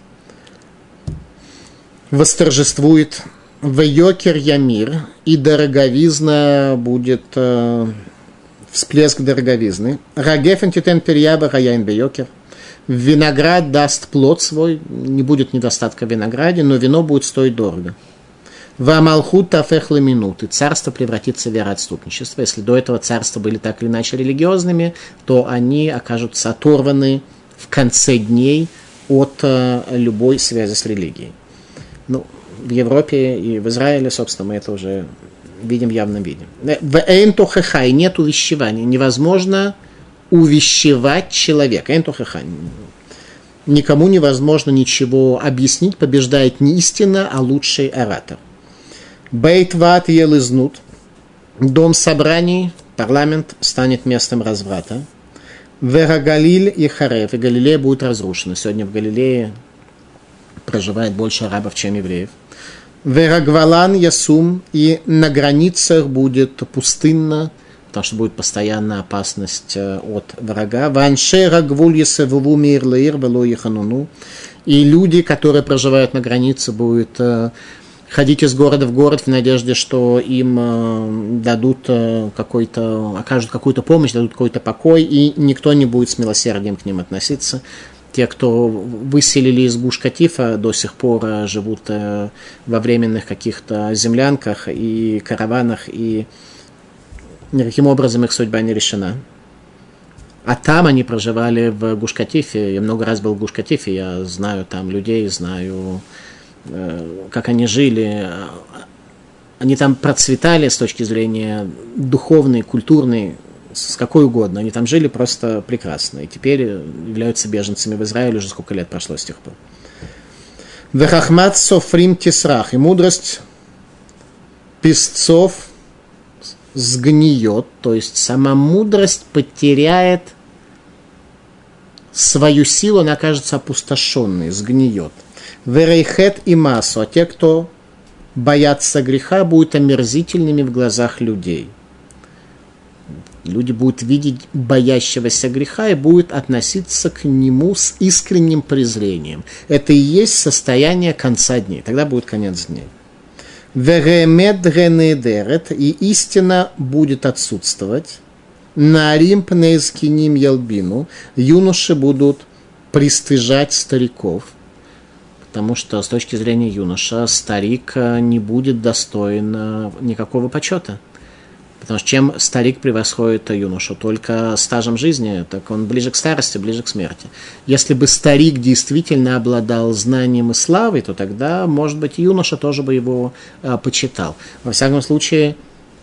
восторжествует в Йокер Ямир, и дороговизна будет э, всплеск дороговизны. Рагефен титен перьяба гаяин бейокер. Виноград даст плод свой, не будет недостатка винограде, но вино будет стоить дорого. Вамалхут тафехлы минуты. Царство превратится в вероотступничество. Если до этого царства были так или иначе религиозными, то они окажутся оторваны в конце дней от э, любой связи с религией. Ну, в Европе и в Израиле, собственно, мы это уже видим в явном виде. В Эйнтохехай нет увещевания. Невозможно увещевать человека. Эйнтохехай. Никому невозможно ничего объяснить, побеждает не истина, а лучший оратор. Бейтват елызнут. Дом собраний, парламент станет местом разврата. Верагалиль и Харев. И Галилея будет разрушена. Сегодня в Галилее проживает больше арабов, чем евреев. Верагвалан Ясум. И на границах будет пустынно, потому что будет постоянная опасность э, от врага. Ваншера гвуль есевуву мир лаир вело И люди, которые проживают на границе, будут э, ходить из города в город в надежде, что им э, дадут э, какой-то, окажут какую-то помощь, дадут какой-то покой, и никто не будет с милосердием к ним относиться. Те, кто выселили из Гуш-Катифа, до сих пор э, живут во временных каких-то землянках и караванах, и никаким образом их судьба не решена. А там они проживали в Гуш-Катифе. Я много раз был в Гуш-Катифе, я знаю там людей, знаю как они жили, они там процветали с точки зрения духовной, культурной, с какой угодно. Они там жили просто прекрасно. И теперь являются беженцами в Израиле, уже сколько лет прошло с тех пор. Вехахмат софрим тисрах. И мудрость песцов сгниет, то есть сама мудрость потеряет свою силу, она окажется опустошенной, сгниет. Верейхет и массу, а те, кто боятся греха, будут омерзительными в глазах людей. Люди будут видеть боящегося греха и будут относиться к нему с искренним презрением. Это и есть состояние конца дней. Тогда будет конец дней. Веремет и истина будет отсутствовать. Нарим пнейскиним ялбину. Юноши будут пристыжать стариков – потому что с точки зрения юноша старик э, не будет достоин э, никакого почета. Потому что чем старик превосходит юношу? Только стажем жизни, так он ближе к старости, ближе к смерти. Если бы старик действительно обладал знанием и славой, то тогда, может быть, юноша тоже бы его э, почитал. Во всяком случае,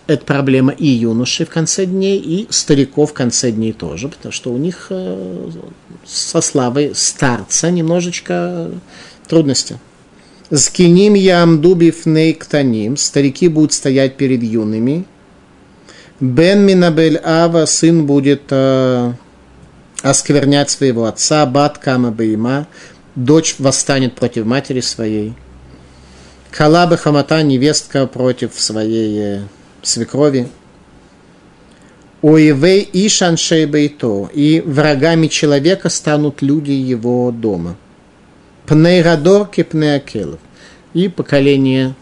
это проблема и юношей в конце дней, и стариков в конце дней тоже, потому что у них э, со славой старца немножечко трудности. Скиним ямду бифней ктаним, старики будут стоять перед юными. Бен Минабель Ава, сын будет э, осквернять своего отца, бат Кама Бейма, дочь восстанет против матери своей. Калаба Хамата, невестка против своей э, свекрови. Оевей и Шаншей Бейто, и врагами человека станут люди его дома – Пнейрадор кипнеакелов. И поколение,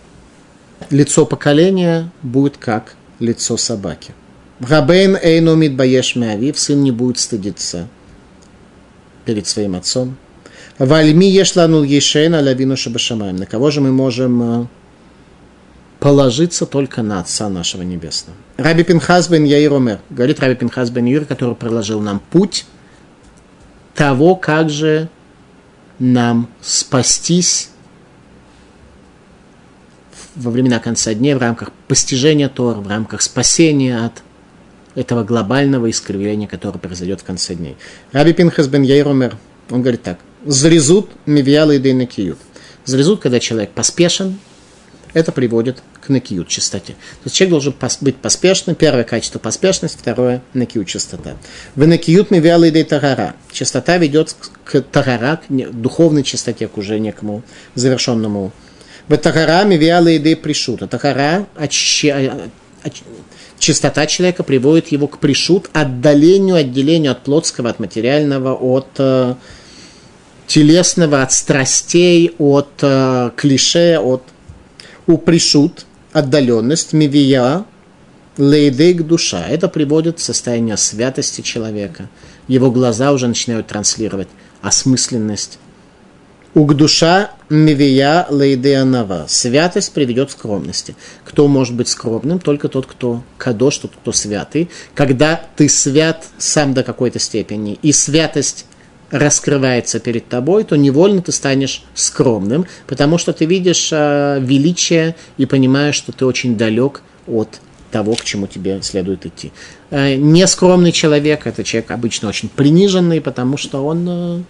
лицо поколения будет как лицо собаки. Рабейн эйномит баеш мявив, сын не будет стыдиться перед своим отцом. Вальми ешланул ешен алявину шабашамаем. На кого же мы можем э, положиться только на Отца нашего Небесного. Раби Пинхас бен Яир Омер, говорит Раби Пинхас бен Юр, который проложил нам путь того, как же нам спастись во времена конца дней в рамках постижения Тора, в рамках спасения от этого глобального искривления, которое произойдет в конце дней. Раби Пинхас бен Яйромер, он говорит так. Зрезут мивиалы и дейнакиют. Зрезут, когда человек поспешен, это приводит к накиют, чистоте. То есть человек должен быть поспешным. Первое качество – поспешность, второе – накиют, чистота. В накиют мивиалы и тагара. Чистота ведет к тагара, к духовной чистоте, к уже некому завершенному. В тагара мивиалы и пришута. Тагара очищает чистота человека приводит его к пришут, отдалению, отделению от плотского, от материального, от э, телесного, от страстей, от э, клише, от у пришут, отдаленность, мивия, лейдейк душа. Это приводит в состояние святости человека. Его глаза уже начинают транслировать осмысленность, Ук душа мивия лейдеанава. Святость приведет к скромности. Кто может быть скромным? Только тот, кто кадош, тот, кто святый. Когда ты свят сам до какой-то степени, и святость раскрывается перед тобой, то невольно ты станешь скромным, потому что ты видишь э, величие и понимаешь, что ты очень далек от того, к чему тебе следует идти. Э, нескромный человек – это человек обычно очень приниженный, потому что он э,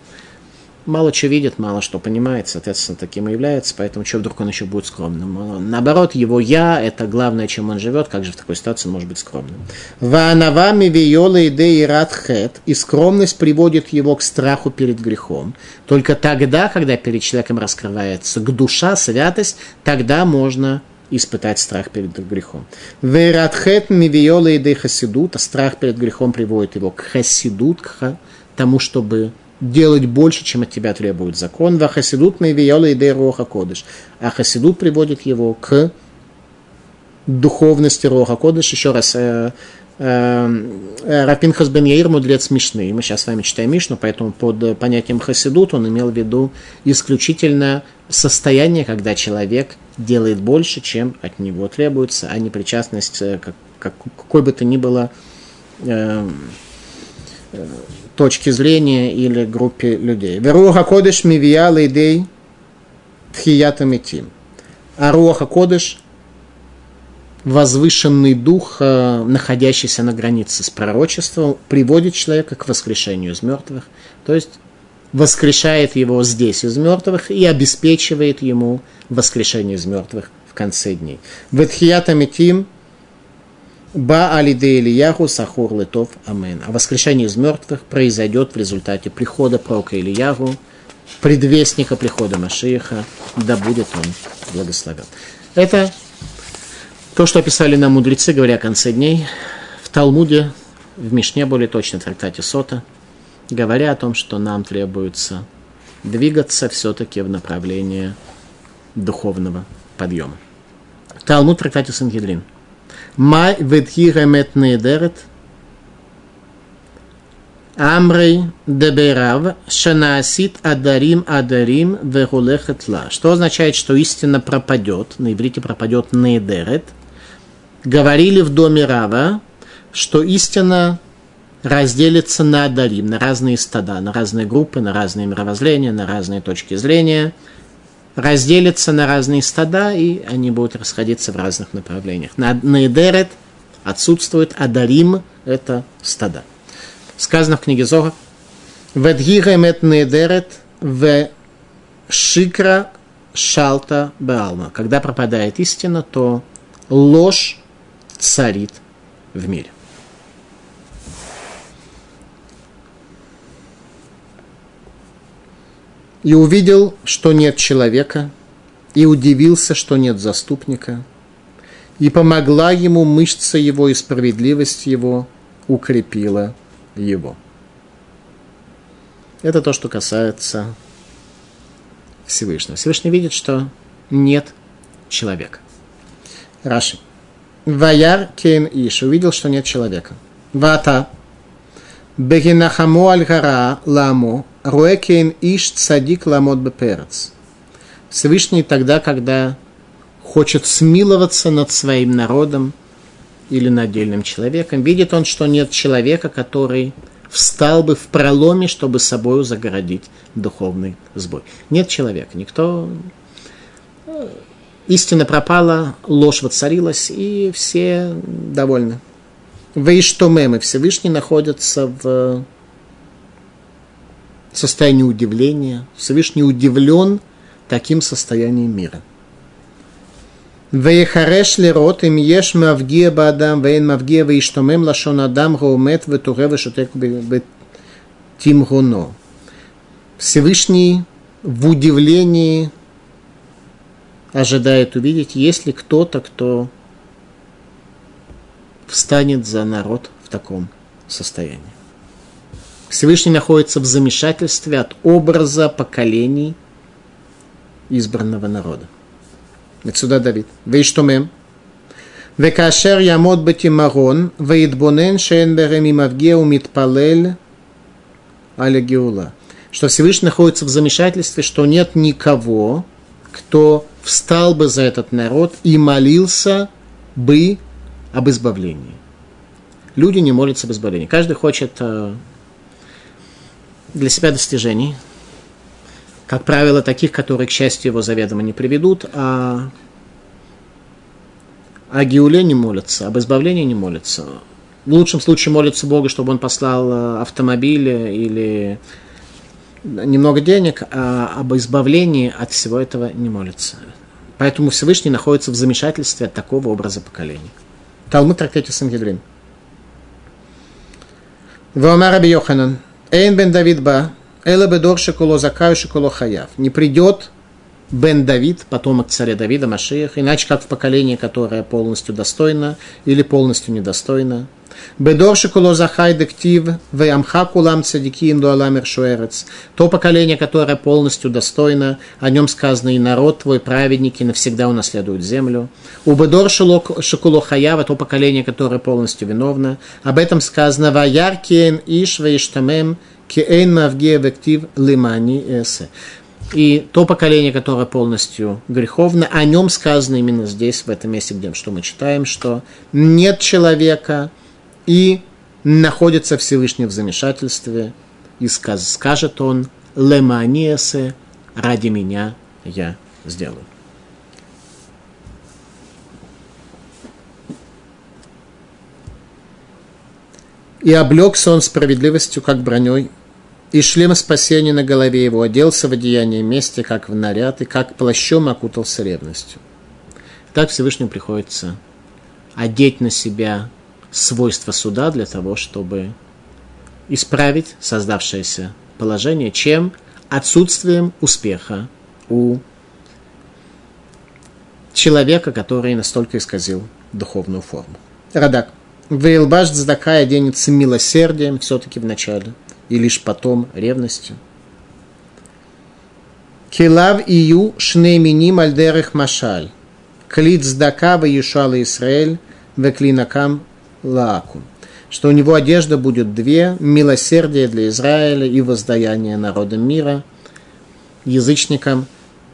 мало что видит, мало что понимает, соответственно, таким и является, поэтому что вдруг он еще будет скромным? Наоборот, его «я» – это главное, чем он живет, как же в такой ситуации может быть скромным? «Ваанавами виола идеи радхет» и скромность приводит его к страху перед грехом. Только тогда, когда перед человеком раскрывается к душа, святость, тогда можно испытать страх перед грехом. Вератхет мивиола идеи хасидут, а страх перед грехом приводит его к хасидут, к тому, чтобы делать больше, чем от тебя требует закон. Ва хасидут мейвиола и роха кодыш. А хасидут приводит его к духовности роха кодыш. Еще раз, э, э, э Рапинхас бен Яир, мудрец смешный. Мы сейчас с вами читаем Мишну, поэтому под понятием хасидут он имел в виду исключительно состояние, когда человек делает больше, чем от него требуется, а не причастность, э, как, как, какой бы то ни было э точки зрения или группе людей. Веруха Кодыш мивия лейдей тхията метим. А Руаха Кодыш возвышенный дух, э, находящийся на границе с пророчеством, приводит человека к воскрешению из мертвых, то есть воскрешает его здесь из мертвых и обеспечивает ему воскрешение из мертвых в конце дней. Ветхията метим – Ба алиде Ильяху сахур летов амен. А воскрешение из мертвых произойдет в результате прихода пророка Ильяху, предвестника прихода Машииха, да будет он благословен. Это то, что описали нам мудрецы, говоря о конце дней, в Талмуде, в Мишне, более точно, в трактате Сота, говоря о том, что нам требуется двигаться все-таки в направлении духовного подъема. Талмуд в трактате Сангедрин – Май ветхиремет недерет. Амрей деберав шанаасит адарим адарим вегулехет ла. Что означает, что истина пропадет? На иврите пропадет недерет. Говорили в доме Рава, что истина разделится на адарим, на разные стада, на разные группы, на разные мировоззрения, на разные точки зрения – разделятся на разные стада, и они будут расходиться в разных направлениях. На Нейдерет отсутствует, а Дарим – это стада. Сказано в книге Зора, «Ведгирем эт в шикра шалта баалма». Когда пропадает истина, то ложь царит в мире. И увидел, что нет человека, и удивился, что нет заступника, и помогла ему мышца его, и справедливость его укрепила его. Это то, что касается Всевышнего. Всевышний видит, что нет человека. Раши. Ваяр кейн иш. Увидел, что нет человека. Вата. Бегинахамо аль ламо. Руэкейн иш цадик ламот беперец. Всевышний тогда, когда хочет смиловаться над своим народом или над отдельным человеком, видит он, что нет человека, который встал бы в проломе, чтобы собою загородить духовный сбой. Нет человека, никто... Истина пропала, ложь воцарилась, и все довольны. Вейштомемы Всевышний находится в состояние удивления. Всевышний удивлен таким состоянием мира. Вейхареш лерот им еш мавгия бадам вейн мавгия вейштомем лашон адам гоумет ветуре вешутек тим гоно. Всевышний в удивлении ожидает увидеть, есть ли кто-то, кто встанет за народ в таком состоянии. Всевышний находится в замешательстве от образа поколений избранного народа. Отсюда Давид. Вы что мем? Векашер ямот батимарон, вейдбонен шен беремимавгеу митпалель аля геула. Что Всевышний находится в замешательстве, что нет никого, кто встал бы за этот народ и молился бы об избавлении. Люди не молятся об избавлении. Каждый хочет э, для себя достижений, как правило, таких, которые, к счастью, его заведомо не приведут, а о Геуле не молятся, об избавлении не молятся. В лучшем случае молятся Богу, чтобы он послал э, автомобиль или немного денег, а об избавлении от всего этого не молятся. Поэтому Всевышний находится в замешательстве от такого образа поколения. Талмуд трактате Сангедрин. Раби Йоханан. Эйн бен Давид ба. Эла бедор шекуло закаю шекуло хаяв. Не придет Бен Давид, потомок царя Давида, Машиях, иначе как в поколении, которое полностью достойно или полностью недостойно. Бедор шекуло захай дектив, в амха кулам цадиким до аламер шуэрец. То поколение, которое полностью достойно, о нем сказано и народ твой, праведники, навсегда унаследуют землю. У бедор шекуло хаява, то поколение, которое полностью виновно. Об этом сказано ваяр кен иш вейштамем кеэйн мавге вектив лимани эсе и то поколение, которое полностью греховно, о нем сказано именно здесь, в этом месте, где что мы читаем, что нет человека и находится Всевышний в замешательстве, и скажет он, леманиесе, ради меня я сделаю. И облегся он справедливостью, как броней, и шлем спасения на голове его оделся в одеяние мести, как в наряд, и как плащом окутался ревностью. Так Всевышнему приходится одеть на себя свойства суда для того, чтобы исправить создавшееся положение, чем отсутствием успеха у человека, который настолько исказил духовную форму. Радак. Вейлбаш Цдака оденется милосердием все-таки в начале – и лишь потом ревностью. Килав ию шнейминим альдерех машаль. Клит здака в Иешуала Исраэль веклинакам лаакум. Что у него одежда будет две, милосердие для Израиля и воздаяние народам мира, язычникам,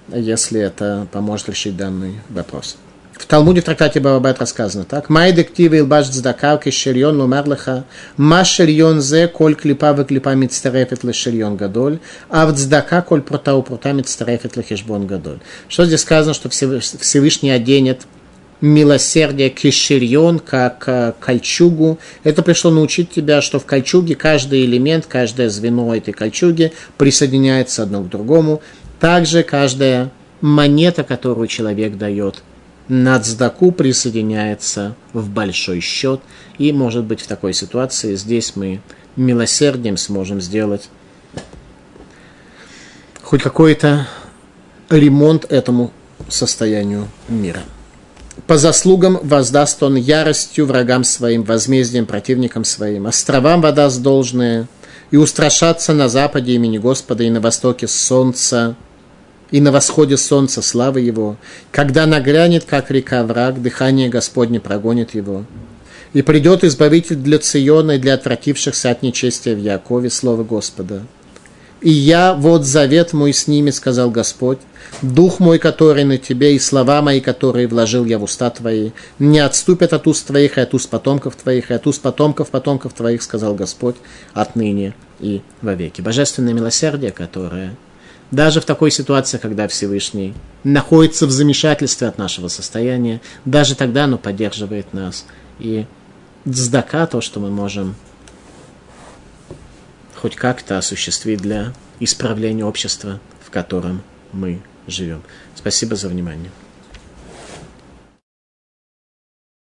если это поможет решить данный вопрос. В Талмуде в трактате Бабабет рассказано так. Май дективы илбаш цдака кешельон ломар леха. Ма шельон зе коль клипа в клипа мицтарефет лешельон гадоль. А в цдака коль прота у прота мицтарефет лехешбон гадоль. Что здесь сказано, что Всевышний оденет милосердие кешельон, как кольчугу. Это пришло научить тебя, что в кольчуге каждый элемент, каждое звено этой кольчуги присоединяется одно к другому. Также каждая монета, которую человек дает – Нацдаку присоединяется в большой счет. И, может быть, в такой ситуации здесь мы милосердием сможем сделать хоть какой-то ремонт этому состоянию мира. По заслугам воздаст он яростью врагам своим, возмездием противникам своим. Островам водаст должное, и устрашаться на западе имени Господа, и на востоке солнца и на восходе солнца славы его, когда нагрянет, как река враг, дыхание Господне прогонит его. И придет избавитель для Циона и для отвратившихся от нечестия в Якове, слово Господа. И я, вот завет мой с ними, сказал Господь, дух мой, который на тебе, и слова мои, которые вложил я в уста твои, не отступят от уст твоих и от уст потомков твоих, и от уст потомков потомков твоих, сказал Господь, отныне и вовеки. Божественное милосердие, которое даже в такой ситуации, когда Всевышний находится в замешательстве от нашего состояния, даже тогда оно поддерживает нас. И дздака, то, что мы можем хоть как-то осуществить для исправления общества, в котором мы живем. Спасибо за внимание.